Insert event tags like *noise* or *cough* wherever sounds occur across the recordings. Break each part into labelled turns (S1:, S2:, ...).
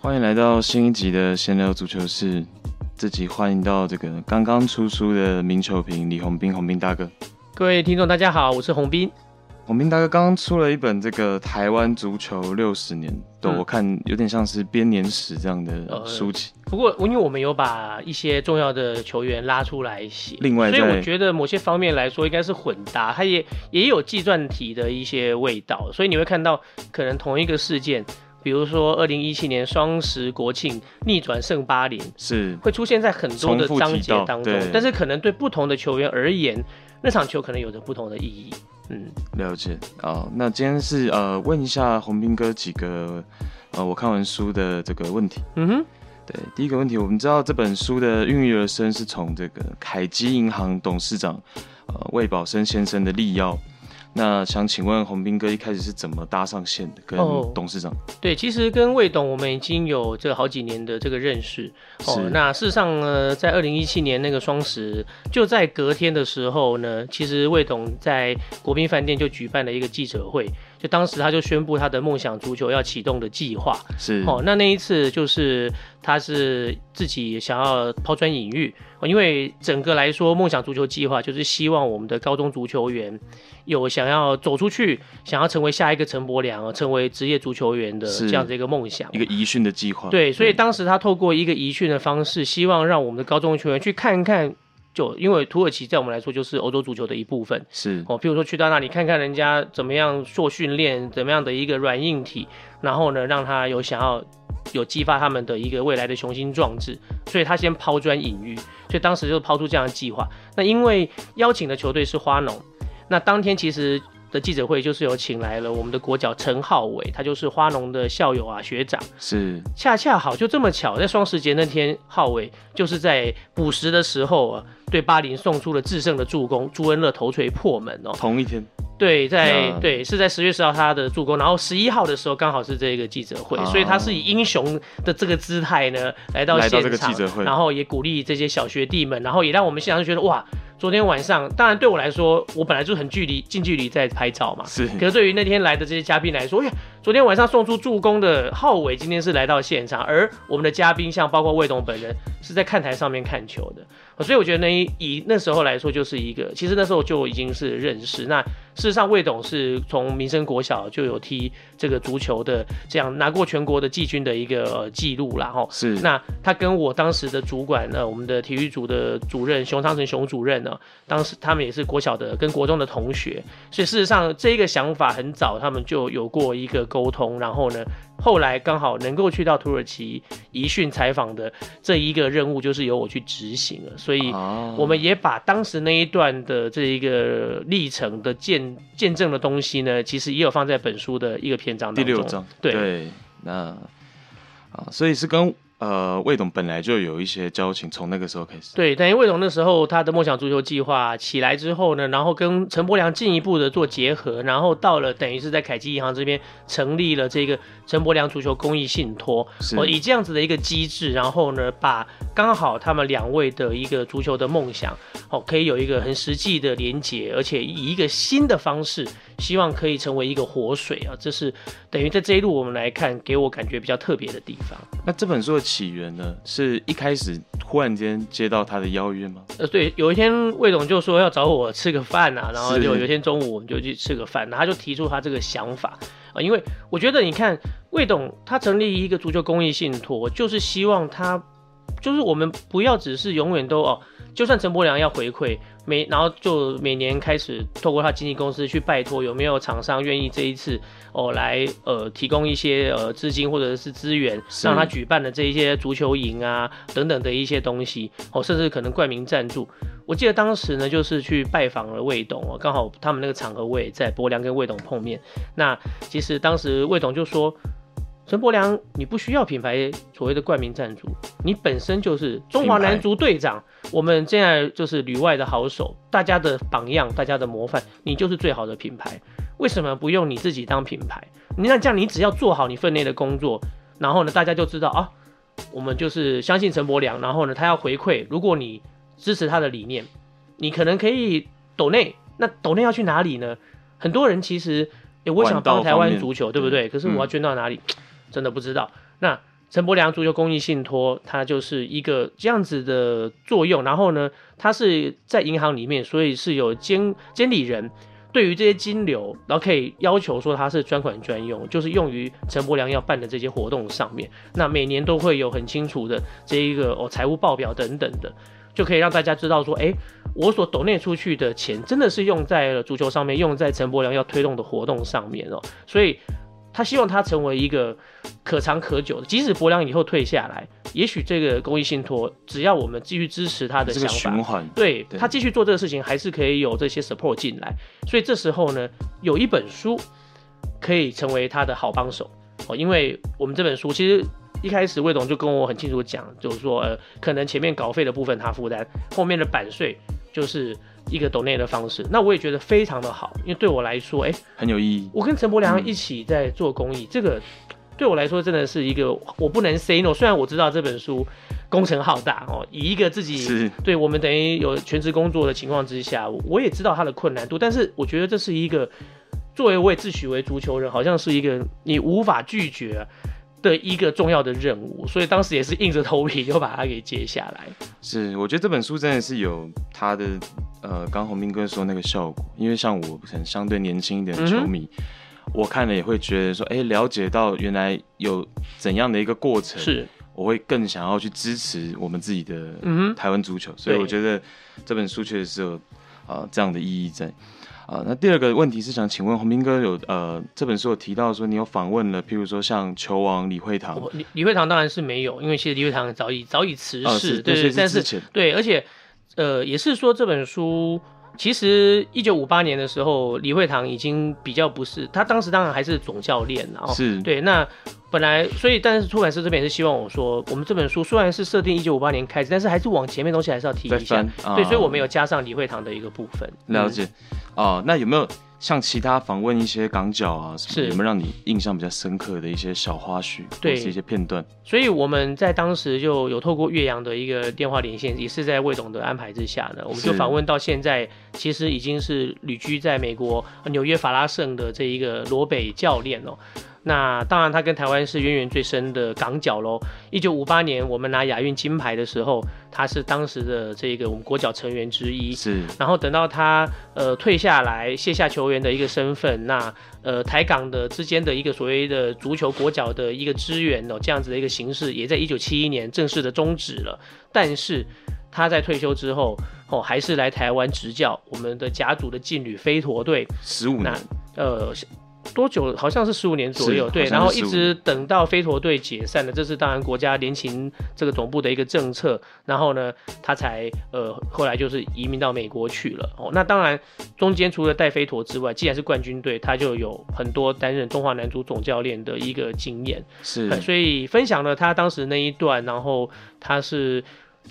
S1: 欢迎来到新一集的闲聊足球室。这集欢迎到这个刚刚出书的名球评李红斌，红斌大哥。
S2: 各位听众，大家好，我是红斌。
S1: 红斌大哥刚刚出了一本这个台湾足球六十年，对、嗯、我看有点像是编年史这样的书籍。
S2: 呃、不过，因为我们有把一些重要的球员拉出来写，
S1: 另外，
S2: 所以我觉得某些方面来说应该是混搭，它也也有计算题的一些味道。所以你会看到，可能同一个事件，比如说二零一七年双十国庆逆转胜巴林，
S1: 是
S2: 会出现在很多的章节当中，但是可能对不同的球员而言，那场球可能有着不同的意义。嗯，
S1: 了解啊。那今天是呃，问一下红斌哥几个呃，我看完书的这个问题。
S2: 嗯哼，
S1: 对，第一个问题，我们知道这本书的孕育而生是从这个凯基银行董事长呃魏宝生先生的力邀。那想请问洪斌哥一开始是怎么搭上线的？跟董事长？哦、
S2: 对，其实跟魏董我们已经有这个好几年的这个认识。哦，那事实上呢，在二零一七年那个双十，就在隔天的时候呢，其实魏董在国宾饭店就举办了一个记者会。就当时他就宣布他的梦想足球要启动的计划
S1: 是
S2: 哦，那那一次就是他是自己想要抛砖引玉，因为整个来说梦想足球计划就是希望我们的高中足球员有想要走出去，想要成为下一个陈柏良，成为职业足球员的这样子一个梦想，
S1: 一个移训的计划。
S2: 对，所以当时他透过一个移训的方式，希望让我们的高中球员去看看。就因为土耳其在我们来说就是欧洲足球的一部分，
S1: 是
S2: 哦，譬如说去到那里看看人家怎么样做训练，怎么样的一个软硬体，然后呢，让他有想要有激发他们的一个未来的雄心壮志，所以他先抛砖引玉，所以当时就抛出这样的计划。那因为邀请的球队是花农，那当天其实。的记者会就是有请来了我们的国脚陈浩伟，他就是花农的校友啊学长，
S1: 是。
S2: 恰恰好就这么巧，在双十节那天，浩伟就是在补时的时候啊，对巴林送出了制胜的助攻，朱恩乐头锤破门哦。
S1: 同一天，
S2: 对，在对是在十月十号他的助攻，然后十一号的时候刚好是这个记者会，所以他是以英雄的这个姿态呢来到现场，来到这个记者会，然后也鼓励这些小学弟们，然后也让我们现场就觉得哇。昨天晚上，当然对我来说，我本来就很距离近距离在拍照嘛。
S1: 是。
S2: 可是对于那天来的这些嘉宾来说，哎呀，昨天晚上送出助攻的浩伟，今天是来到现场，而我们的嘉宾像包括魏董本人是在看台上面看球的。所以我觉得那一以那时候来说，就是一个其实那时候就已经是认识。那事实上，魏董是从民生国小就有踢这个足球的，这样拿过全国的季军的一个记录啦。哈。
S1: 是。
S2: 那他跟我当时的主管呢，我们的体育组的主任熊昌成熊主任呢，当时他们也是国小的跟国中的同学，所以事实上这一个想法很早，他们就有过一个沟通，然后呢。后来刚好能够去到土耳其一训采访的这一个任务，就是由我去执行了。所以我们也把当时那一段的这一个历程的见见证的东西呢，其实也有放在本书的一个篇章当中。
S1: 第六章，
S2: 对，
S1: 对，那啊，所以是跟。呃，魏董本来就有一些交情，从那个时候开始。
S2: 对，等于魏董那时候他的梦想足球计划起来之后呢，然后跟陈柏良进一步的做结合，然后到了等于是在凯基银行这边成立了这个陈柏良足球公益信托，哦，以这样子的一个机制，然后呢，把刚好他们两位的一个足球的梦想，哦，可以有一个很实际的连结，而且以一个新的方式。希望可以成为一个活水啊！这是等于在这一路我们来看，给我感觉比较特别的地方。
S1: 那这本书的起源呢，是一开始忽然间接到他的邀约吗？
S2: 呃，对，有一天魏总就说要找我吃个饭啊，然后就有一天中午我们就去吃个饭，然后他就提出他这个想法啊，因为我觉得你看魏董他成立一个足球公益信托，就是希望他就是我们不要只是永远都哦。就算陈伯良要回馈，每然后就每年开始透过他经纪公司去拜托，有没有厂商愿意这一次哦来呃提供一些呃资金或者是资源，让他举办的这一些足球营啊等等的一些东西哦，甚至可能冠名赞助。我记得当时呢，就是去拜访了魏董哦，刚好他们那个场合我也在，伯良跟魏董碰面。那其实当时魏董就说。陈柏良，你不需要品牌所谓的冠名赞助，你本身就是中华男足队长，我们现在就是旅外的好手，大家的榜样，大家的模范，你就是最好的品牌。为什么不用你自己当品牌？你那这样，你只要做好你分内的工作，然后呢，大家就知道啊，我们就是相信陈柏良，然后呢，他要回馈，如果你支持他的理念，你可能可以抖内，那抖内要去哪里呢？很多人其实。欸，我想帮台湾足球，对不对？可是我要捐到哪里，嗯、真的不知道。那陈柏良足球公益信托，它就是一个这样子的作用。然后呢，它是在银行里面，所以是有监监理人。对于这些金流，然后可以要求说它是专款专用，就是用于陈柏良要办的这些活动上面。那每年都会有很清楚的这一个哦财务报表等等的，就可以让大家知道说，哎，我所抖内出去的钱真的是用在了足球上面，用在陈柏良要推动的活动上面哦。所以。他希望他成为一个可长可久的，即使柏良以后退下来，也许这个公益信托，只要我们继续支持他的想法，对，对他继续做这个事情，还是可以有这些 support 进来。所以这时候呢，有一本书可以成为他的好帮手哦，因为我们这本书其实一开始魏董就跟我很清楚讲，就是说呃，可能前面稿费的部分他负担，后面的版税就是。一个抖内的方式，那我也觉得非常的好，因为对我来说，哎、欸，
S1: 很有意义。
S2: 我跟陈柏良一起在做公益，嗯、这个对我来说真的是一个我不能 say no。虽然我知道这本书工程浩大哦，以一个自己是对我们等于有全职工作的情况之下，我也知道它的困难度，但是我觉得这是一个作为我也自诩为足球人，好像是一个你无法拒绝、啊。的一个重要的任务，所以当时也是硬着头皮就把它给接下来。
S1: 是，我觉得这本书真的是有它的，呃，刚宏斌哥说那个效果，因为像我可能相对年轻一点的球迷，嗯、我看了也会觉得说，哎、欸，了解到原来有怎样的一个过程，是，我会更想要去支持我们自己的台湾足球，嗯、所以我觉得这本书确实是有啊、呃、这样的意义在。啊，那第二个问题是想请问洪斌哥有呃这本书有提到说你有访问了，譬如说像球王李惠堂，
S2: 李李惠堂当然是没有，因为其实李惠堂早已早已辞世，对，但是对，而且呃也是说这本书。其实一九五八年的时候，李惠堂已经比较不是他当时当然还是总教练，然后是对那本来所以但是出版社这边也是希望我说，我们这本书虽然是设定一九五八年开始，但是还是往前面东西还是要提一下，啊、对，所以我们有加上李惠堂的一个部分。
S1: 了解，哦、那有没有？像其他访问一些港角啊，什么有没有让你印象比较深刻的一些小花絮，对，或是一些片段？
S2: 所以我们在当时就有透过岳阳的一个电话连线，也是在魏董的安排之下呢，我们就访问到现在，其实已经是旅居在美国纽约法拉盛的这一个罗北教练哦。那当然，他跟台湾是渊源最深的港脚喽。一九五八年，我们拿亚运金牌的时候，他是当时的这个我们国脚成员之一。是。然后等到他呃退下来，卸下球员的一个身份，那呃台港的之间的一个所谓的足球国脚的一个支援哦，这样子的一个形式，也在一九七一年正式的终止了。但是他在退休之后哦，还是来台湾执教我们的甲组的劲旅飞陀队。
S1: 十五年。
S2: 呃。多久？好像是十五年左右，对，然后一直等到飞陀队解散了，这是当然国家联勤这个总部的一个政策，然后呢，他才呃后来就是移民到美国去了。哦，那当然中间除了带飞陀之外，既然是冠军队，他就有很多担任中华男足总教练的一个经验，是，所以分享了他当时那一段，然后他是。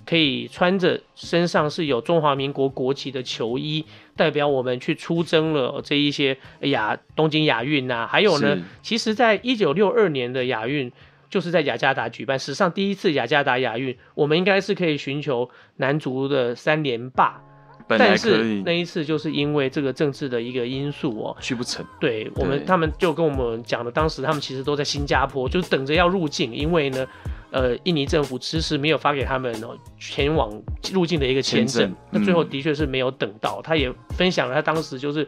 S2: 可以穿着身上是有中华民国国旗的球衣，代表我们去出征了这一些亚东京亚运呐。还有呢，其实，在一九六二年的亚运就是在雅加达举办，史上第一次雅加达亚运，我们应该是可以寻求男足的三连霸。但是那一次就是因为这个政治的一个因素哦，
S1: 去不成。
S2: 对我们，他们就跟我们讲了，当时他们其实都在新加坡，就是等着要入境，因为呢。呃，印尼政府迟迟没有发给他们哦前往入境的一个签证，嗯、那最后的确是没有等到。他也分享了他当时就是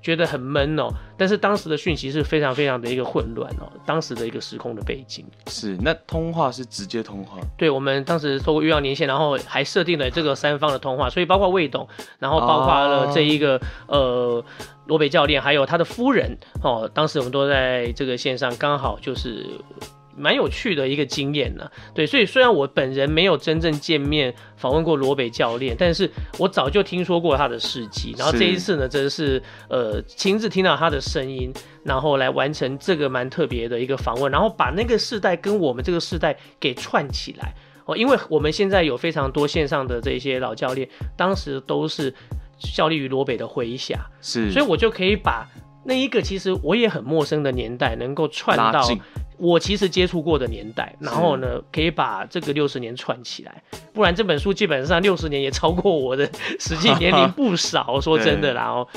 S2: 觉得很闷哦，但是当时的讯息是非常非常的一个混乱哦，当时的一个时空的背景
S1: 是那通话是直接通话，
S2: 对，我们当时透过越洋连线，然后还设定了这个三方的通话，所以包括魏董，然后包括了这一个、啊、呃罗北教练，还有他的夫人哦，当时我们都在这个线上，刚好就是。蛮有趣的一个经验呢，对，所以虽然我本人没有真正见面访问过罗北教练，但是我早就听说过他的事迹，然后这一次呢，真是呃亲自听到他的声音，然后来完成这个蛮特别的一个访问，然后把那个世代跟我们这个世代给串起来。哦，因为我们现在有非常多线上的这些老教练，当时都是效力于罗北的麾下，是，所以我就可以把那一个其实我也很陌生的年代能够串到。我其实接触过的年代，然后呢，可以把这个六十年串起来，不然这本书基本上六十年也超过我的实际年龄不少。说真的啦，*laughs* 然后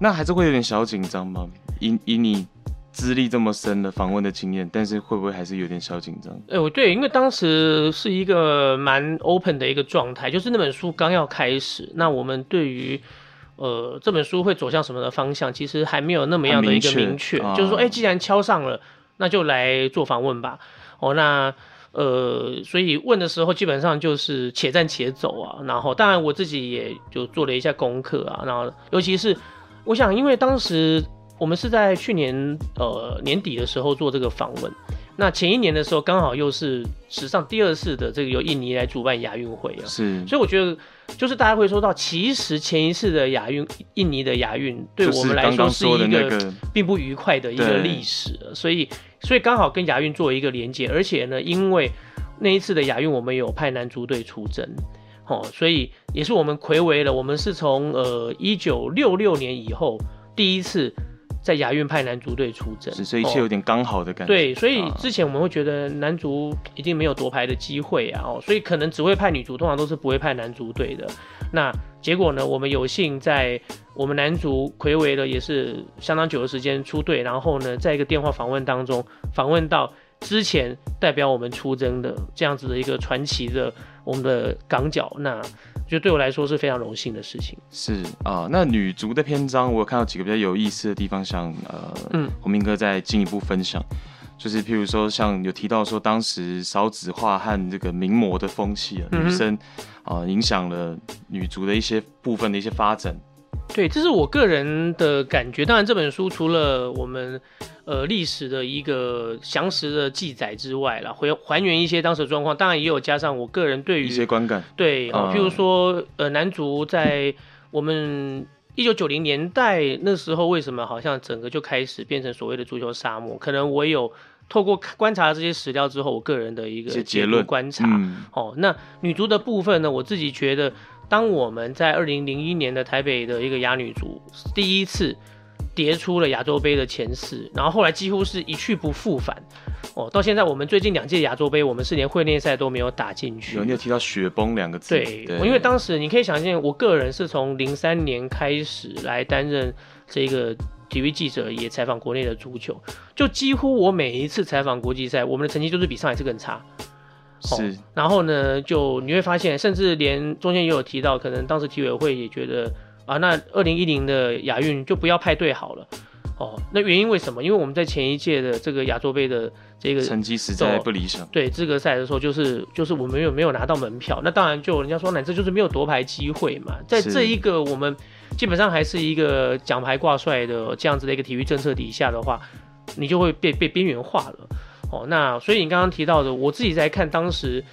S1: 那还是会有点小紧张吗？以以你资历这么深的访问的经验，但是会不会还是有点小紧张？
S2: 哎、欸，对，因为当时是一个蛮 open 的一个状态，就是那本书刚要开始，那我们对于呃这本书会走向什么的方向，其实还没有那么样的一个明确，啊、就是说，哎、欸，既然敲上了，那就来做访问吧。哦，那。呃，所以问的时候基本上就是且战且走啊，然后当然我自己也就做了一下功课啊，然后尤其是我想，因为当时我们是在去年呃年底的时候做这个访问，那前一年的时候刚好又是史上第二次的这个由印尼来主办亚运会啊，
S1: 是，
S2: 所以我觉得就是大家会说到，其实前一次的亚运，印尼的亚运对我们来说是一个并不愉快的一个历史，所以。所以刚好跟亚运做一个连接，而且呢，因为那一次的亚运我们有派男足队出征，哦，所以也是我们魁违了，我们是从呃一九六六年以后第一次在亚运派男足队出征，
S1: 所以一切有点刚好的感觉。
S2: 对，所以之前我们会觉得男足一定没有夺牌的机会啊，哦，所以可能只会派女足，通常都是不会派男足队的。那结果呢，我们有幸在。我们男足魁违了也是相当久的时间出队，然后呢，在一个电话访问当中访问到之前代表我们出征的这样子的一个传奇的我们的港脚，那就对我来说是非常荣幸的事情。
S1: 是啊、呃，那女足的篇章我有看到几个比较有意思的地方，想呃，嗯，洪明哥再进一步分享，就是譬如说像有提到说当时少子化和这个名模的风气啊，女生啊、呃、影响了女足的一些部分的一些发展。
S2: 对，这是我个人的感觉。当然，这本书除了我们呃历史的一个详实的记载之外啦，回还原一些当时的状况，当然也有加上我个人对于
S1: 一些观感。
S2: 对，哦、呃，譬如说呃，男足在我们一九九零年代那时候，为什么好像整个就开始变成所谓的足球沙漠？可能我有透过观察这些史料之后，我个人的一个结论观察。嗯、哦，那女足的部分呢，我自己觉得。当我们在二零零一年的台北的一个亚女足第一次跌出了亚洲杯的前四，然后后来几乎是一去不复返哦。到现在我们最近两届亚洲杯，我们是连会内赛都没有打进去。
S1: 有，你有提到雪崩两个字？
S2: 对，对因为当时你可以想象，我个人是从零三年开始来担任这个体育记者，也采访国内的足球，就几乎我每一次采访国际赛，我们的成绩就是比上一次更差。是、哦，然后呢，就你会发现，甚至连中间也有提到，可能当时体委会也觉得啊，那二零一零的亚运就不要派队好了。哦，那原因为什么？因为我们在前一届的这个亚洲杯的这个
S1: 成绩实在不理想。
S2: 对，资格赛的时候，就是就是我们没有没有拿到门票。那当然就人家说，那这就是没有夺牌机会嘛。在这一个我们基本上还是一个奖牌挂帅的这样子的一个体育政策底下的话，你就会被被边缘化了。哦，那所以你刚刚提到的，我自己在看当时，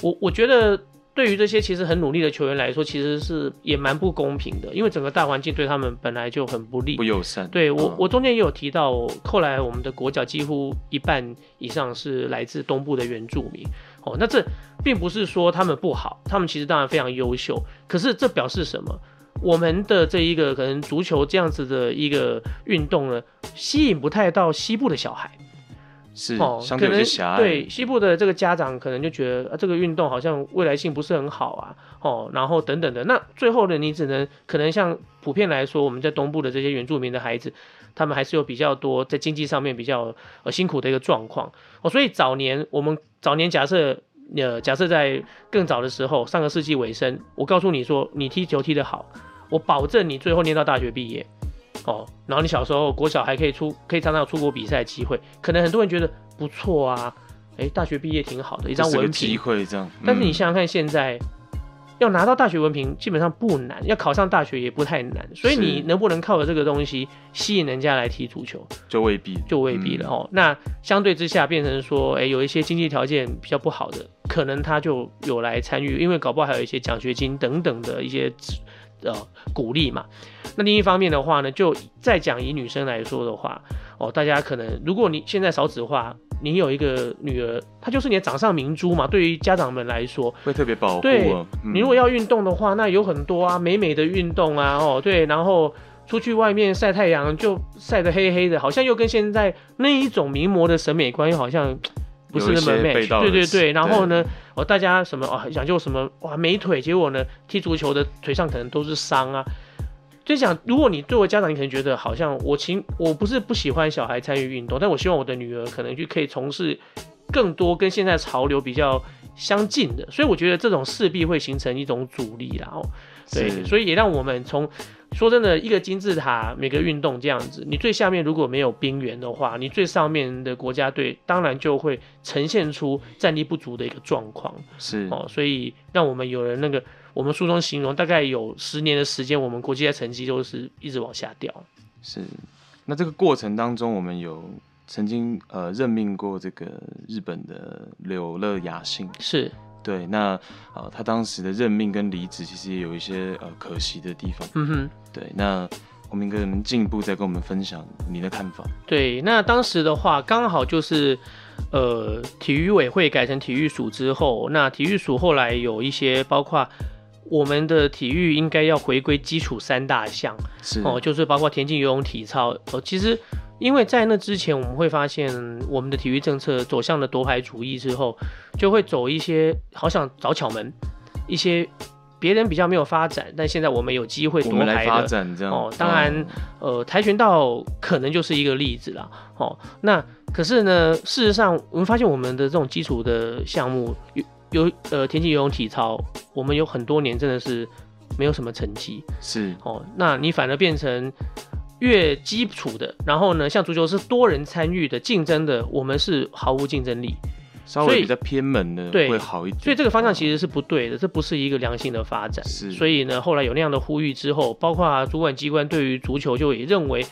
S2: 我我觉得对于这些其实很努力的球员来说，其实是也蛮不公平的，因为整个大环境对他们本来就很不利，
S1: 不友善。
S2: 对我，我中间也有提到，后来我们的国脚几乎一半以上是来自东部的原住民。哦，那这并不是说他们不好，他们其实当然非常优秀，可是这表示什么？我们的这一个可能足球这样子的一个运动呢，吸引不太到西部的小孩。
S1: 是哦，可能
S2: 对西部的这个家长可能就觉得啊，这个运动好像未来性不是很好啊，哦，然后等等的，那最后呢，你只能可能像普遍来说，我们在东部的这些原住民的孩子，他们还是有比较多在经济上面比较呃辛苦的一个状况哦，所以早年我们早年假设呃假设在更早的时候，上个世纪尾声，我告诉你说，你踢球踢得好，我保证你最后念到大学毕业。哦，然后你小时候国小还可以出，可以常常有出国比赛机会，可能很多人觉得不错啊，哎，大学毕业挺好的，一张文凭
S1: 机会这样。嗯、
S2: 但是你想想看，现在要拿到大学文凭基本上不难，要考上大学也不太难，所以你能不能靠着这个东西吸引人家来踢足球，
S1: 就未必，
S2: 就未必了、嗯、哦。那相对之下，变成说，哎，有一些经济条件比较不好的，可能他就有来参与，因为搞不好还有一些奖学金等等的一些。呃，鼓励嘛。那另一方面的话呢，就再讲以女生来说的话，哦，大家可能如果你现在少子化，你有一个女儿，她就是你的掌上明珠嘛。对于家长们来说，
S1: 会特别保护。
S2: 对，嗯、你如果要运动的话，那有很多啊，美美的运动啊，哦，对，然后出去外面晒太阳就晒得黑黑的，好像又跟现在那一种名模的审美观又好像。不是那么 match，对对对，然后呢，哦，大家什么啊，讲究什么哇美腿，结果呢，踢足球的腿上可能都是伤啊，就想，如果你作为家长，你可能觉得好像我情我不是不喜欢小孩参与运动，但我希望我的女儿可能就可以从事更多跟现在潮流比较相近的，所以我觉得这种势必会形成一种阻力啦。哦，对，所以也让我们从说真的，一个金字塔每个运动这样子，你最下面如果没有兵员的话，你最上面的国家队当然就会呈现出战力不足的一个状况。
S1: 是
S2: 哦，所以让我们有人那个。我们书中形容，大概有十年的时间，我们国际赛成绩都是一直往下掉。
S1: 是，那这个过程当中，我们有曾经呃任命过这个日本的柳乐雅信。
S2: 是，
S1: 对，那呃他当时的任命跟离职，其实也有一些呃可惜的地方。
S2: 嗯哼，
S1: 对，那洪明哥能进一步再跟我们分享你的看法？
S2: 对，那当时的话，刚好就是。呃，体育委会改成体育署之后，那体育署后来有一些，包括我们的体育应该要回归基础三大项，
S1: 是
S2: 哦，就是包括田径、游泳、体操。哦，其实因为在那之前，我们会发现我们的体育政策走向了夺牌主义之后，就会走一些好想找巧门，一些别人比较没有发展，但现在我们有机会夺牌的，
S1: 我们来发展这样
S2: 哦。当然，哦、呃，跆拳道可能就是一个例子啦。哦，那。可是呢，事实上，我们发现我们的这种基础的项目有有呃田径、游泳、体操，我们有很多年真的是没有什么成绩。
S1: 是
S2: 哦，那你反而变成越基础的，然后呢，像足球是多人参与的、竞争的，我们是毫无竞争力，
S1: 稍微比较偏门的对会好一点。
S2: 所以这个方向其实是不对的，这不是一个良性的发展。
S1: 是，
S2: 所以呢，后来有那样的呼吁之后，包括主管机关对于足球就也认为。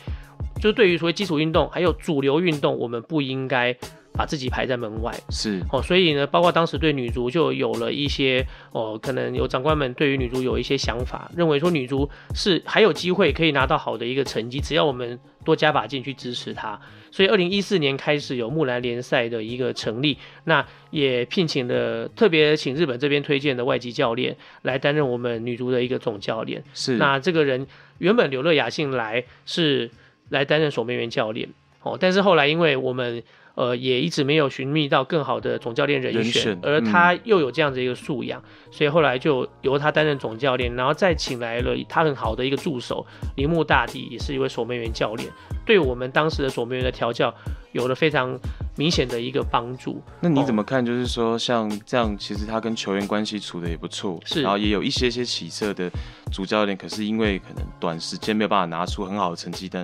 S2: 就对于所谓基础运动，还有主流运动，我们不应该把自己排在门外。
S1: 是
S2: 哦，所以呢，包括当时对女足就有了一些哦，可能有长官们对于女足有一些想法，认为说女足是还有机会可以拿到好的一个成绩，只要我们多加把劲去支持她。所以，二零一四年开始有木兰联赛的一个成立，那也聘请了特别请日本这边推荐的外籍教练来担任我们女足的一个总教练。
S1: 是
S2: 那这个人原本柳乐雅信来是。来担任守门员教练，哦，但是后来因为我们呃也一直没有寻觅到更好的总教练人选，而他又有这样子一个素养，嗯，所以后来就由他担任总教练，然后再请来了他很好的一个助手铃木大地，也是一位守门员教练，对我们当时的守门员的调教有了非常明显的一个帮助。
S1: 那你怎么看？就是说像这样，其实他跟球员关系处得也不错，
S2: 是，
S1: 然后也有一些些起色的主教练，可是因为可能短时间没有办法拿出很好的成绩单。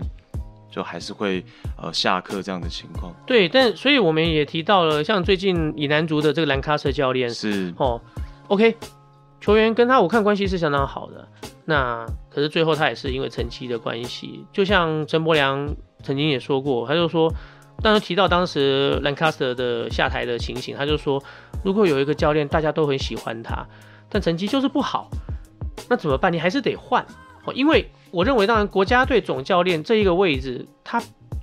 S1: 就还是会呃下课这样的情况，
S2: 对，但所以我们也提到了，像最近以男足的这个兰卡斯教练
S1: 是
S2: 哦，OK，球员跟他我看关系是相当好的，那可是最后他也是因为成绩的关系，就像陈柏良曾经也说过，他就说，当时提到当时兰卡斯特的下台的情形，他就说，如果有一个教练大家都很喜欢他，但成绩就是不好，那怎么办？你还是得换。哦，因为我认为，当然国家队总教练这一个位置，他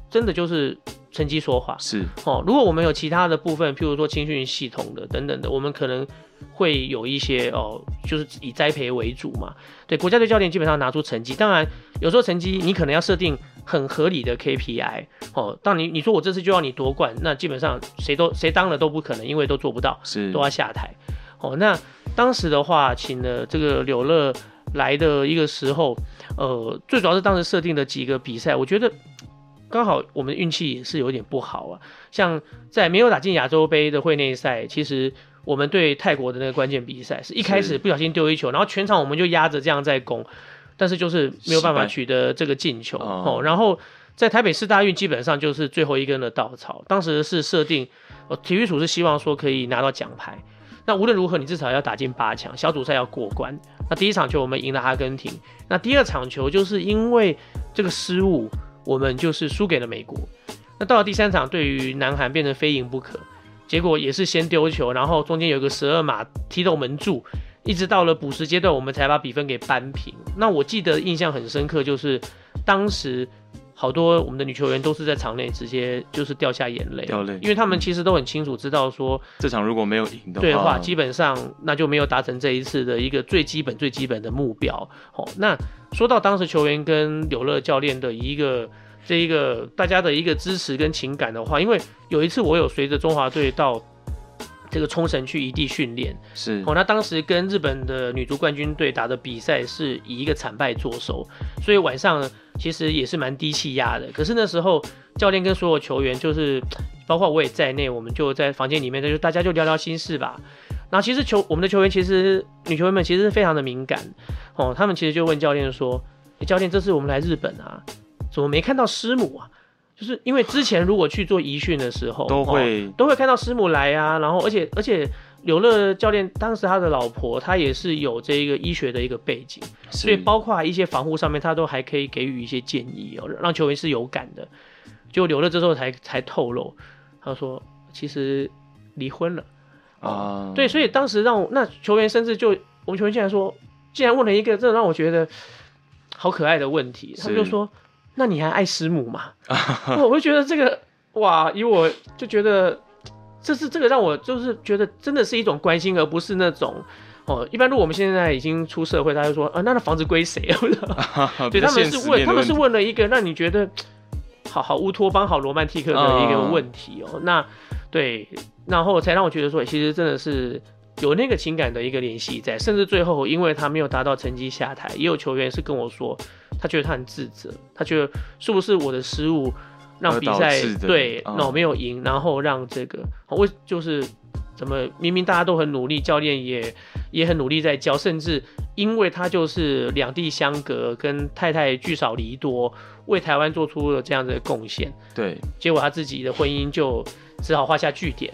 S2: 真的就是成绩说话。
S1: 是
S2: 哦，如果我们有其他的部分，譬如说青训系统的等等的，我们可能会有一些哦，就是以栽培为主嘛。对，国家队教练基本上拿出成绩，当然有时候成绩你可能要设定很合理的 KPI。哦，当你你说我这次就要你夺冠，那基本上谁都谁当了都不可能，因为都做不到，
S1: 是
S2: 都要下台。哦，那当时的话，请了这个柳乐。来的一个时候，呃，最主要是当时设定的几个比赛，我觉得刚好我们运气也是有点不好啊。像在没有打进亚洲杯的会内赛，其实我们对泰国的那个关键比赛是一开始不小心丢一球，然后全场我们就压着这样在攻，但是就是没有办法取得这个进球哦。然后在台北市大运基本上就是最后一根的稻草，当时是设定，呃，体育署是希望说可以拿到奖牌。那无论如何，你至少要打进八强，小组赛要过关。那第一场球我们赢了阿根廷，那第二场球就是因为这个失误，我们就是输给了美国。那到了第三场，对于南韩变成非赢不可，结果也是先丢球，然后中间有一个十二码踢到门柱，一直到了补时阶段，我们才把比分给扳平。那我记得印象很深刻，就是当时。好多我们的女球员都是在场内直接就是掉下眼泪，
S1: 掉泪，
S2: 因为他们其实都很清楚知道说，
S1: 这场如果没有赢的话，
S2: 对的话，基本上那就没有达成这一次的一个最基本最基本的目标。哦，那说到当时球员跟柳乐教练的一个这一个大家的一个支持跟情感的话，因为有一次我有随着中华队到这个冲绳去一地训练。
S1: 是
S2: 哦，那当时跟日本的女足冠军队打的比赛是以一个惨败作收，所以晚上其实也是蛮低气压的。可是那时候教练跟所有球员，就是包括我也在内，我们就在房间里面，就大家就聊聊心事吧。然后其实球我们的球员其实女球员们其实是非常的敏感哦，他们其实就问教练说：“欸、教练，这次我们来日本啊，怎么没看到师母啊？”就是因为之前如果去做遗训的时候，
S1: 都会、
S2: 哦、都会看到师母来啊，然后而且而且刘乐教练当时他的老婆她也是有这个医学的一个背景，所以包括一些防护上面，他都还可以给予一些建议哦，让球员是有感的。就刘乐这时候才才透露，他说其实离婚了。啊、嗯，对，所以当时让我那球员甚至就我们球员竟然说，竟然问了一个这让我觉得好可爱的问题，他们就说。那你还爱师母吗？我就觉得这个哇，以我就觉得这是这个让我就是觉得真的是一种关心，而不是那种哦。一般如果我们现在已经出社会，他就说啊，那那房子归谁？*laughs* 对，他们是问，他们是问了一个让你觉得好好乌托邦、好罗曼蒂克的一个问题哦。那对，然后才让我觉得说，其实真的是有那个情感的一个联系在，甚至最后因为他没有达到成绩下台，也有球员是跟我说。他觉得他很自责，他觉得是不是我的失误让比赛对，那我没有赢，然后让这个为就是怎么明明大家都很努力，教练也也很努力在教，甚至因为他就是两地相隔，跟太太聚少离多，为台湾做出了这样的贡献，
S1: 对，
S2: 结果他自己的婚姻就只好画下句点。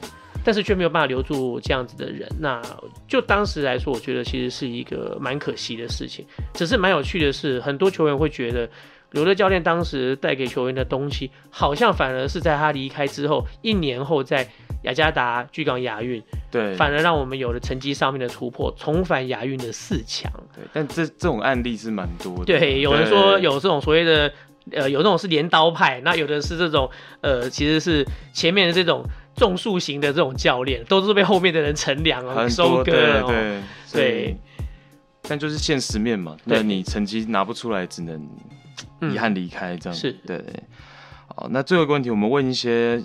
S2: 但是却没有办法留住这样子的人，那就当时来说，我觉得其实是一个蛮可惜的事情。只是蛮有趣的是，很多球员会觉得刘乐教练当时带给球员的东西，好像反而是在他离开之后一年后，在雅加达巨港亚运，
S1: 对，
S2: 反而让我们有了成绩上面的突破，重返亚运的四强。
S1: 对，但这这种案例是蛮多的。
S2: 对，有人说有这种所谓的呃，有那种是镰刀派，那有的是这种呃，其实是前面的这种。种树型的这种教练，都是被后面的人乘凉哦，收割哦，对对。
S1: 但就是现实面嘛，那你成绩拿不出来，只能遗憾离开这样。是，对。好，那最后一个问题，我们问一些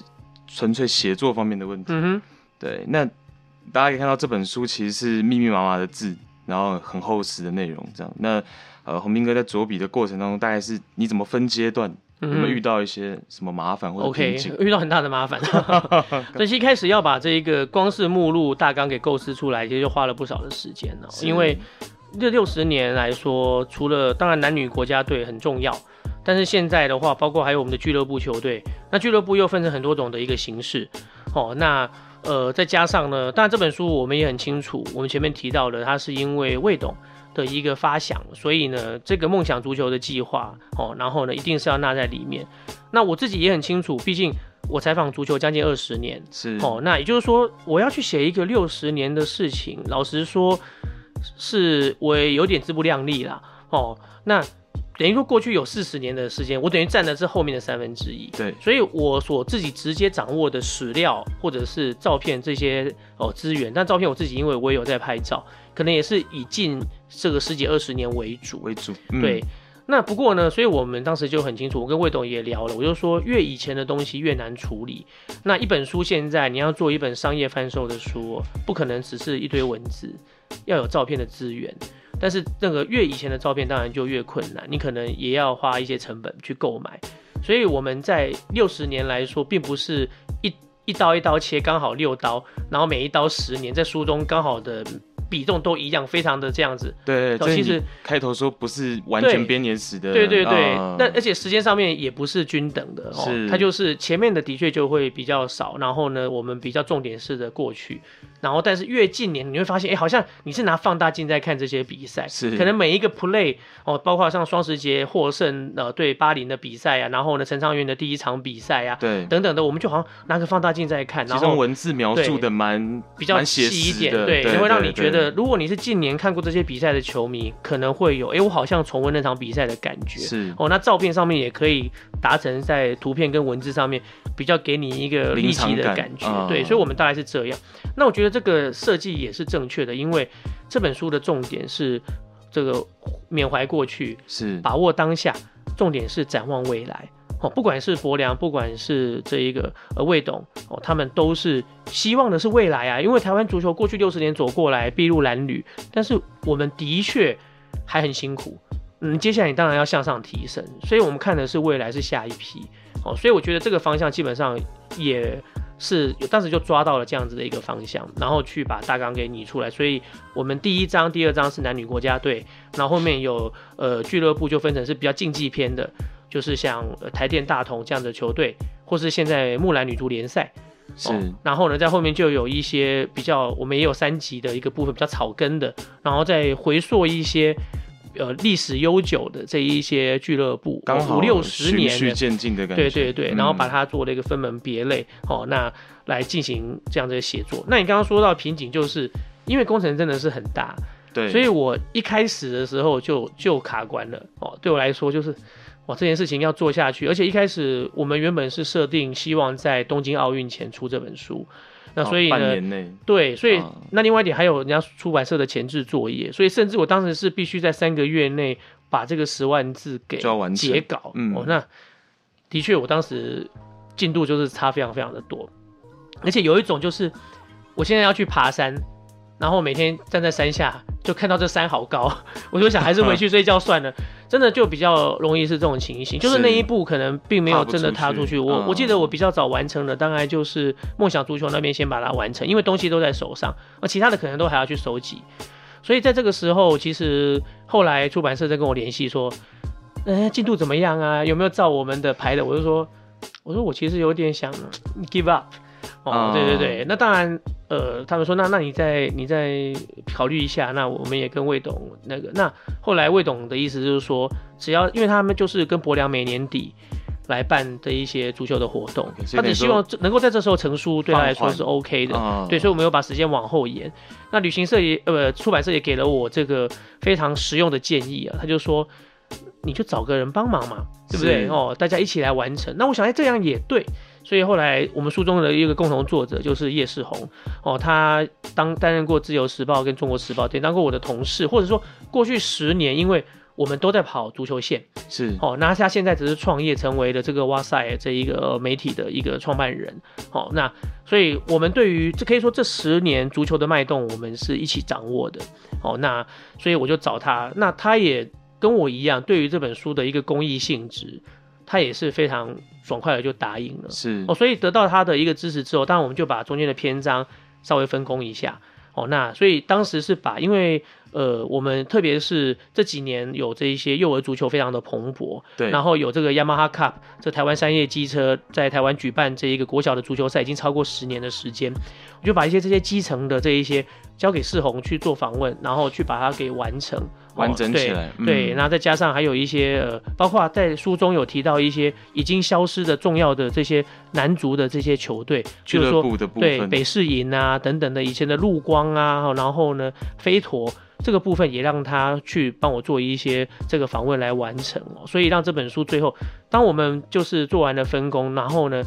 S1: 纯粹写作方面的问题。嗯哼。对，那大家可以看到这本书其实是密密麻麻的字，然后很厚实的内容，这样。那呃，洪明哥在着笔的过程当中，大概是你怎么分阶段？有没有遇到一些什么麻烦或者瓶颈
S2: ？OK，遇到很大的麻烦。*laughs* 所以一开始要把这一个光是目录大纲给构思出来，其实就花了不少的时间了。因为这六十年来说，除了当然男女国家队很重要，但是现在的话，包括还有我们的俱乐部球队，那俱乐部又分成很多种的一个形式。哦，那呃再加上呢，当然这本书我们也很清楚，我们前面提到的，它是因为魏董。的一个发想，所以呢，这个梦想足球的计划哦，然后呢，一定是要纳在里面。那我自己也很清楚，毕竟我采访足球将近二十年，是哦，那也就是说，我要去写一个六十年的事情，老实说，是我也有点自不量力啦。哦。那等于说，过去有四十年的时间，我等于占的是后面的三分之一。对，所以我所自己直接掌握的史料或者是照片这些哦资源，但照片我自己因为我也有在拍照。可能也是以近这个十几二十年为主为主，嗯，对。那不过呢，所以我们当时就很清楚，我跟魏董也聊了，我就说越以前的东西越难处理。那一本书现在你要做一本商业贩售的书，不可能只是一堆文字，要有照片的资源。但是那个越以前的照片当然就越困难，你可能也要花一些成本去购买。所以我们在六十年来说，并不是一一刀一刀切，刚好六刀，然后每一刀十年，在书中刚好的。比重都一样，非常的这样子。对，其实开头说不是完全编年史的。对对对，那、嗯、而且时间上面也不是均等的。是，它就是前面的的确就会比较少，然后呢，我们比较重点式的过去。然后，但是越近年，你会发现，哎、欸，好像你是拿放大镜在看这些比赛，是可能每一个 play 哦，包括像双十节获胜呃对巴林的比赛啊，然后呢陈昌元的第一场比赛啊，对等等的，我们就好像拿个放大镜在看，然后文字描述的蛮比较细一点，对，就会让你觉得，如果你是近年看过这些比赛的球迷，可能会有，哎、欸，我好像重温那场比赛的感觉，是哦，那照片上面也可以达成在图片跟文字上面比较给你一个立体的感觉，感对，所以我们大概是这样。那我觉得。这个设计也是正确的，因为这本书的重点是这个缅怀过去，是把握当下，重点是展望未来。哦，不管是伯良，不管是这一个呃魏董哦，他们都是希望的是未来啊，因为台湾足球过去六十年走过来，筚路蓝缕，但是我们的确还很辛苦。嗯，接下来你当然要向上提升，所以我们看的是未来，是下一批哦，所以我觉得这个方向基本上也是，当时就抓到了这样子的一个方向，然后去把大纲给拟出来。所以我们第一章、第二章是男女国家队，然后后面有呃俱乐部就分成是比较竞技篇的，就是像台电大同这样的球队，或是现在木兰女足联赛
S1: 是、
S2: 哦。然后呢，在后面就有一些比较，我们也有三级的一个部分比较草根的，然后再回溯一些。呃，历史悠久的这一些俱乐部，
S1: 刚好
S2: 五六十年
S1: 循序渐进的感觉，
S2: 对对对，然后把它做了一个分门别类，哦，那来进行这样的写作。那你刚刚说到瓶颈，就是因为工程真的是很大，
S1: 对，
S2: 所以我一开始的时候就就卡关了，哦，对我来说就是，哇，这件事情要做下去，而且一开始我们原本是设定希望在东京奥运前出这本书。那所以呢，
S1: 半年内
S2: 对，所以那另外一点还有人家出版社的前置作业，所以甚至我当时是必须在三个月内把这个十万字给截稿。嗯，哦，那的确我当时进度就是差非常非常的多，而且有一种就是我现在要去爬山。然后每天站在山下，就看到这山好高，*laughs* 我就想还是回去 *laughs* 睡觉算了。真的就比较容易是这种情形，就是那一步可能并没有真的踏出去。我、嗯、我记得我比较早完成的，大概就是梦想足球那边先把它完成，因为东西都在手上，而其他的可能都还要去收集。所以在这个时候，其实后来出版社在跟我联系说，呃，进度怎么样啊？有没有照我们的排的？我就说，我说我其实有点想 give up。哦，对对对，那当然，呃，他们说，那那你再你再考虑一下，那我们也跟魏董那个，那后来魏董的意思就是说，只要因为他们就是跟博良每年底来办的一些足球的活动，okay, 他只希望能够在这时候成书，对他来说是 OK 的，嗯、对，所以我们有把时间往后延。那旅行社也呃出版社也给了我这个非常实用的建议啊，他就说，你就找个人帮忙嘛，对不对？哦，大家一起来完成。那我想，哎，这样也对。所以后来我们书中的一个共同作者就是叶世宏哦，他当担任过《自由时报》跟《中国时报》，也当过我的同事，或者说过去十年，因为我们都在跑足球线，
S1: 是
S2: 哦，那他现在只是创业成为了这个哇塞这一个媒体的一个创办人，哦，那所以我们对于这可以说这十年足球的脉动，我们是一起掌握的，哦，那所以我就找他，那他也跟我一样，对于这本书的一个公益性质。他也是非常爽快的就答应了，
S1: 是。
S2: 哦，所以得到他的一个支持之后，当然我们就把中间的篇章稍微分工一下，哦，那所以当时是把，因为呃，我们特别是这几年有这一些幼儿足球非常的蓬勃，
S1: 对，
S2: 然后有这个 Yamaha Cup，这台湾山叶机车在台湾举办这一个国小的足球赛已经超过十年的时间，我就把一些这些基层的这一些交给世宏去做访问，然后去把它给完成。
S1: 完整起来，
S2: 对，对，然后再加上还有一些呃，包括在书中有提到一些已经消失的重要的这些男足的这些球队，
S1: 俱乐部的部分，
S2: 对，北市营啊等等的以前的陆光啊，然后呢飞陀这个部分也让他去帮我做一些这个访问来完成哦，所以让这本书最后，当我们就是做完了分工，然后呢，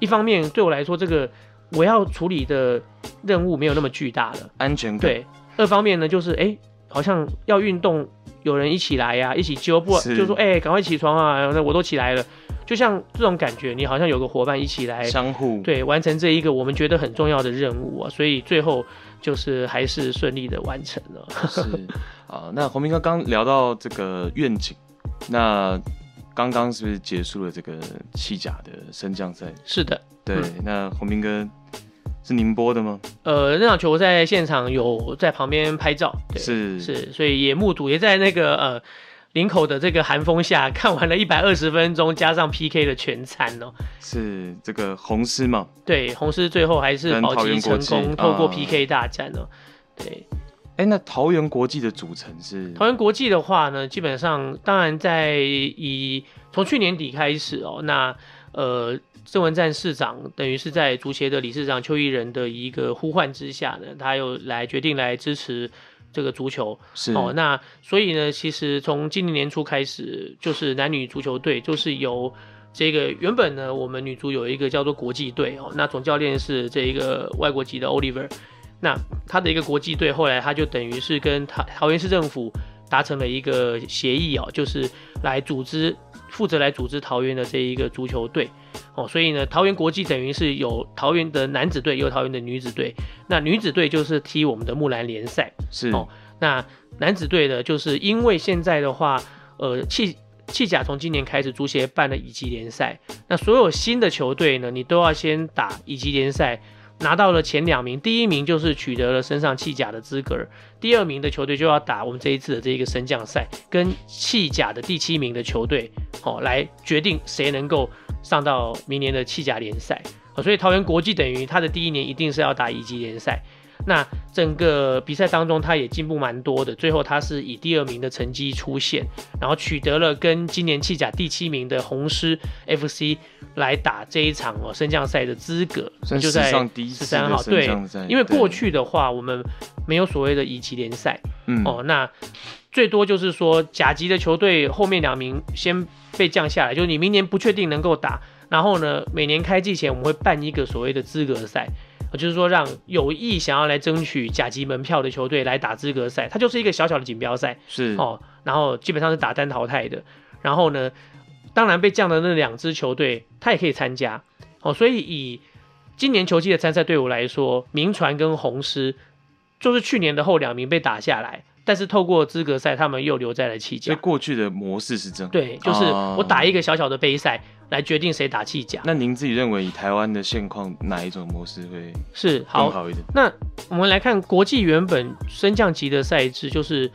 S2: 一方面对我来说这个我要处理的任务没有那么巨大了，
S1: 安全感，
S2: 对，二方面呢就是哎。好像要运动，有人一起来呀、啊，一起揪，不就说哎，赶、欸、快起床啊！那我都起来了，就像这种感觉，你好像有个伙伴一起来，
S1: 相互
S2: 对完成这一个我们觉得很重要的任务啊，所以最后就是还是顺利的完成了。
S1: 是 *laughs* 啊，那洪明哥刚聊到这个愿景，那刚刚是不是结束了这个西甲的升降赛？
S2: 是的，
S1: 对，嗯、那洪明哥。是宁波的吗？
S2: 呃，那场球在现场有在旁边拍照，对，
S1: 是
S2: 是，所以也目睹，也在那个呃林口的这个寒风下看完了一百二十分钟，加上 PK 的全餐哦。
S1: 是这个红狮嘛？
S2: 对，红狮最后还是保级成功，透过 PK 大战哦。对，
S1: 哎、欸，那桃园国际的组成是？
S2: 桃园国际的话呢，基本上当然在以从去年底开始哦，那呃。郑文灿市长等于是在足协的理事长邱义仁的一个呼唤之下呢，他又来决定来支持这个足球。
S1: 是
S2: 哦，那所以呢，其实从今年年初开始，就是男女足球队就是由这个原本呢，我们女足有一个叫做国际队哦，那总教练是这一个外国籍的 Oliver，那他的一个国际队后来他就等于是跟桃桃园市政府。达成了一个协议哦，就是来组织负责来组织桃园的这一个足球队哦，所以呢，桃园国际等于是有桃园的男子队，也有桃园的女子队。那女子队就是踢我们的木兰联赛，
S1: 是
S2: 哦。那男子队呢，就是因为现在的话，呃，气气甲从今年开始足协办了乙级联赛，那所有新的球队呢，你都要先打乙级联赛。拿到了前两名，第一名就是取得了身上弃甲的资格，第二名的球队就要打我们这一次的这一个升降赛，跟弃甲的第七名的球队，哦，来决定谁能够上到明年的弃甲联赛。所以桃园国际等于他的第一年一定是要打乙级联赛。那整个比赛当中，他也进步蛮多的。最后他是以第二名的成绩出现，然后取得了跟今年弃甲第七名的红狮 FC 来打这一场哦升降赛的资格，就在十三号。对，因为过去的话我们没有所谓的乙级联赛，嗯哦，那最多就是说甲级的球队后面两名先被降下来，就是你明年不确定能够打，然后呢每年开季前我们会办一个所谓的资格赛。就是说，让有意想要来争取甲级门票的球队来打资格赛，它就是一个小小的锦标赛，
S1: 是
S2: 哦。然后基本上是打单淘汰的。然后呢，当然被降的那两支球队，他也可以参加哦。所以以今年球季的参赛队伍来说，铭传跟红狮就是去年的后两名被打下来，但是透过资格赛，他们又留在了七甲。
S1: 所以过去的模式是这样，
S2: 对，就是我打一个小小的杯赛。来决定谁打企甲。
S1: 那您自己认为以台湾的现况，哪一种模式会
S2: 是更
S1: 好一点？
S2: 那我们来看国际原本升降级的赛制，就是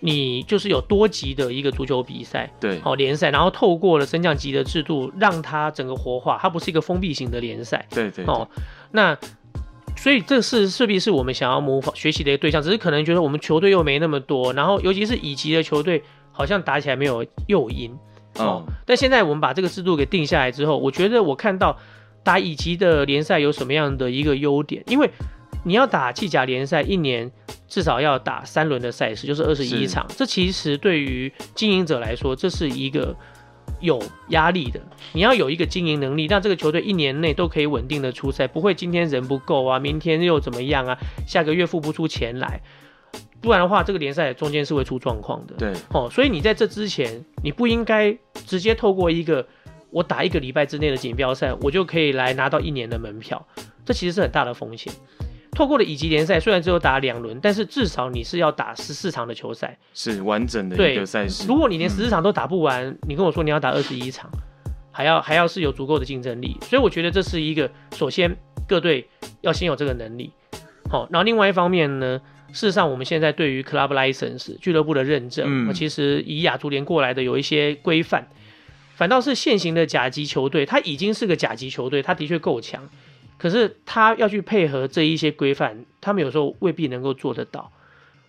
S2: 你就是有多级的一个足球比赛，
S1: 对，
S2: 哦联赛，然后透过了升降级的制度，让它整个活化，它不是一个封闭型的联赛，
S1: 对，对对。哦，
S2: 那所以这是势必是我们想要模仿学习的一个对象，只是可能觉得我们球队又没那么多，然后尤其是乙级的球队，好像打起来没有诱因。哦，但现在我们把这个制度给定下来之后，我觉得我看到打乙级的联赛有什么样的一个优点？因为你要打气甲联赛，一年至少要打三轮的赛事，就是二十一场。这其实对于经营者来说，这是一个有压力的。你要有一个经营能力，让这个球队一年内都可以稳定的出赛，不会今天人不够啊，明天又怎么样啊，下个月付不出钱来。不然的话，这个联赛中间是会出状况的。
S1: 对，
S2: 哦，所以你在这之前，你不应该直接透过一个我打一个礼拜之内的锦标赛，我就可以来拿到一年的门票。这其实是很大的风险。透过了乙级联赛，虽然只有打两轮，但是至少你是要打十四场的球赛，
S1: 是完整的一个赛事。
S2: 如果你连十四场都打不完，嗯、你跟我说你要打二十一场，还要还要是有足够的竞争力。所以我觉得这是一个，首先各队要先有这个能力。好，然后另外一方面呢？事实上，我们现在对于 club license 俱乐部的认证，嗯，其实以亚足联过来的有一些规范，反倒是现行的甲级球队，他已经是个甲级球队，他的确够强，可是他要去配合这一些规范，他们有时候未必能够做得到。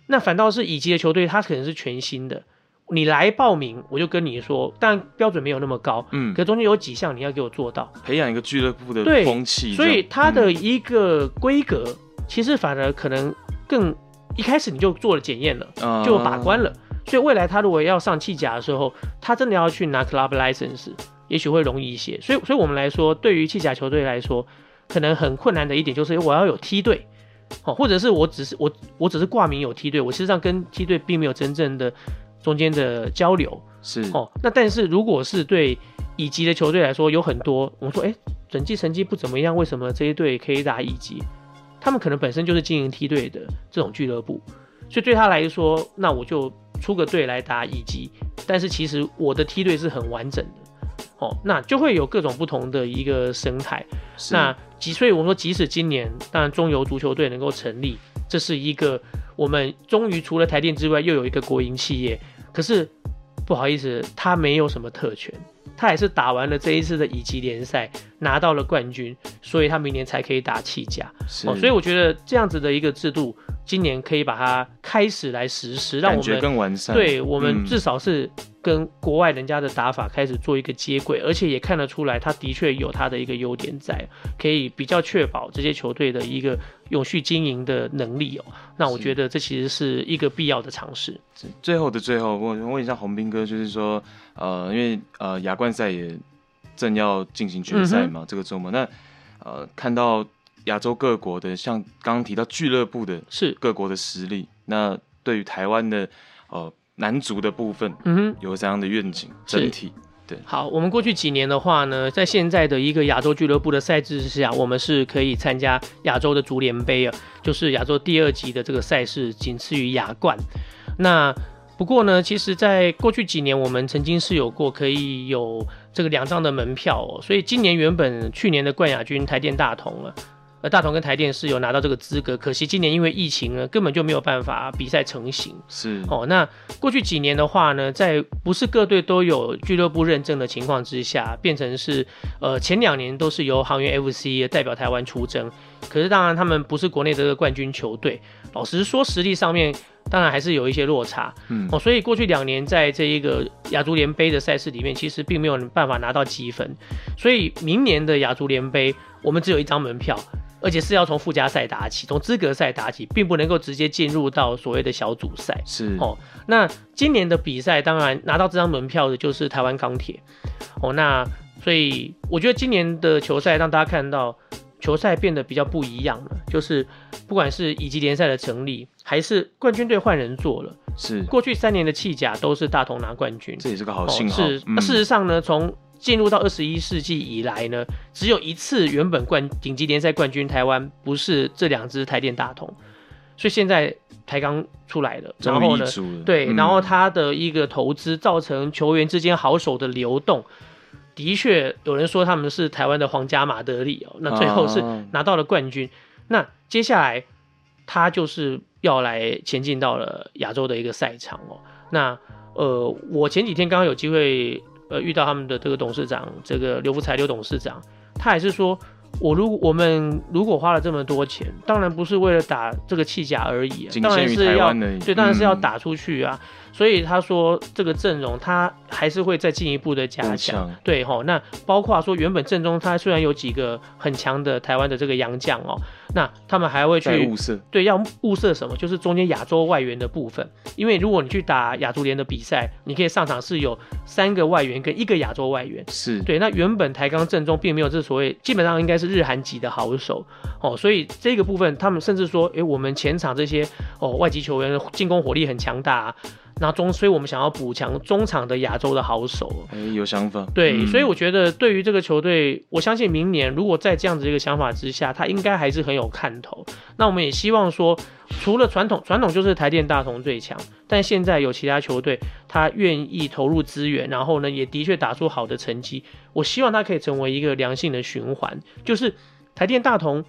S2: 那反倒是乙级的球队，他可能是全新的，你来报名，我就跟你说，但标准没有那么高，嗯，可中间有几项你要给我做到，
S1: 培养一个俱乐部的风气，
S2: 所以它的一个规格，嗯，其实反而可能更。一开始你就做了检验了，就把关了，所以未来他如果要上企甲的时候，他真的要去拿 club license，也许会容易一些。所以，所以我们来说，对于企甲球队来说，可能很困难的一点就是我要有梯队，哦，或者是我只是我我只是挂名有梯队，我实际上跟梯队并没有真正的中间的交流，
S1: 是
S2: 哦。那但是如果是对乙级的球队来说，有很多我们说，哎、欸，整季成绩不怎么样，为什么这一队可以打乙级？他们可能本身就是经营梯队的这种俱乐部，所以对他来说，那我就出个队来打乙级。但是其实我的梯队是很完整的，哦，那就会有各种不同的一个生态。那即所以我说，即使今年当然中游足球队能够成立，这是一个我们终于除了台电之外又有一个国营企业。可是不好意思，他没有什么特权。他也是打完了这一次的乙级联赛，拿到了冠军，所以他明年才可以打七甲。哦，所以我觉得这样子的一个制度，今年可以把它开始来实施，让我
S1: 们更完善。
S2: 对，我们至少是跟国外人家的打法开始做一个接轨，而且也看得出来，他的确有他的一个优点在，可以比较确保这些球队的一个永续经营的能力哦。那我觉得这其实是一个必要的尝试。
S1: 最后的最后，我问一下洪斌哥，就是说。呃，因为呃亚冠赛也正要进行决赛嘛，嗯、这个周末，那呃看到亚洲各国的，像刚刚提到俱乐部的，是各国的实力，那对于台湾的呃男足的部分，
S2: 嗯哼，
S1: 有怎样的愿景，整体。对，
S2: 好，我们过去几年的话呢，在现在的一个亚洲俱乐部的赛制之下，我们是可以参加亚洲的足联杯啊，就是亚洲第二级的这个赛事，仅次于亚冠。那不过呢，其实，在过去几年，我们曾经是有过可以有这个两张的门票哦，所以今年原本去年的冠亚军台电大同了。大同跟台电是有拿到这个资格，可惜今年因为疫情呢，根本就没有办法比赛成型。
S1: 是
S2: 哦，那过去几年的话呢，在不是各队都有俱乐部认证的情况之下，变成是呃前两年都是由航源 FC 代表台湾出征，可是当然他们不是国内的这个冠军球队，老实说实力上面当然还是有一些落差。嗯哦，所以过去两年在这一个亚足联杯的赛事里面，其实并没有办法拿到积分，所以明年的亚足联杯我们只有一张门票。而且是要从附加赛打起，从资格赛打起，并不能够直接进入到所谓的小组赛。
S1: 是
S2: 哦，那今年的比赛当然拿到这张门票的就是台湾钢铁。哦，那所以我觉得今年的球赛让大家看到球赛变得比较不一样了，就是不管是乙级联赛的成立，还是冠军队换人做了。
S1: 是过
S2: 去三年的弃甲都是大同拿冠军，
S1: 这也是个好信号。哦、是，
S2: 那、嗯、事实上呢，从进入到二十一世纪以来呢，只有一次原本冠顶级联赛冠军台湾不是这两支台电大同，所以现在台钢出来了，然后呢，对，然后他的一个投资造成球员之间好手的流动，的确有人说他们是台湾的皇家马德里哦，那最后是拿到了冠军，那接下来他就是要来前进到了亚洲的一个赛场哦，那呃，我前几天刚刚有机会。呃，遇到他们的这个董事长，这个刘福才刘董事长，他还是说，我如果我们如果花了这么多钱，当然不是为了打这个气甲而已，当然是要对，当然是要打出去啊。嗯所以他说这个阵容他还是会再进一步的加强，对吼。那包括说原本阵中他虽然有几个很强的台湾的这个洋将哦，那他们还会去
S1: 物色，
S2: 对，要物色什么？就是中间亚洲外援的部分。因为如果你去打亚足联的比赛，你可以上场是有三个外援跟一个亚洲外援，
S1: 是
S2: 对。那原本台钢阵中并没有这所谓，基本上应该是日韩籍的好手哦。所以这个部分他们甚至说，诶，我们前场这些哦外籍球员进攻火力很强大啊。那中，所以我们想要补强中场的亚洲的好手，
S1: 哎、欸，有想法。
S2: 对，
S1: 嗯、
S2: 所以我觉得对于这个球队，我相信明年如果在这样子一个想法之下，他应该还是很有看头。那我们也希望说，除了传统，传统就是台电大同最强，但现在有其他球队，他愿意投入资源，然后呢，也的确打出好的成绩。我希望他可以成为一个良性的循环，就是台电大同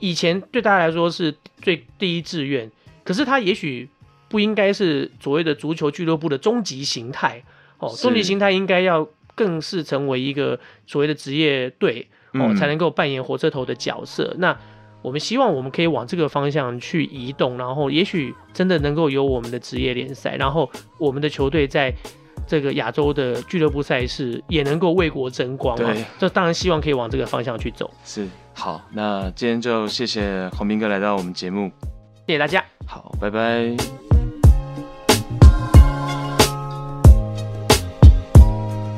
S2: 以前对大家来说是最第一志愿，可是他也许。不应该是所谓的足球俱乐部的终极形态哦，终极形态应该要更是成为一个所谓的职业队哦，嗯、才能够扮演火车头的角色。那我们希望我们可以往这个方向去移动，然后也许真的能够有我们的职业联赛，然后我们的球队在这个亚洲的俱乐部赛事也能够为国争光。对，这当然希望可以往这个方向去走。
S1: 是，好，那今天就谢谢洪斌哥来到我们节目，
S2: 谢谢大家，
S1: 好，拜拜。